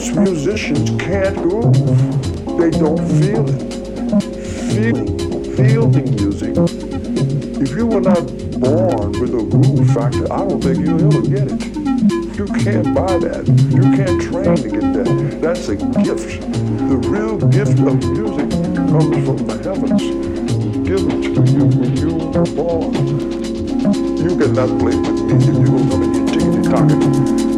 Most musicians can't groove. They don't feel it. Feeling, feeling music. If you were not born with a groove factor, I don't think you'll ever get it. You can't buy that. You can't train to get that. That's a gift. The real gift of music comes from the heavens, given to you when you were born. You cannot play with me if you go to and tickety talking.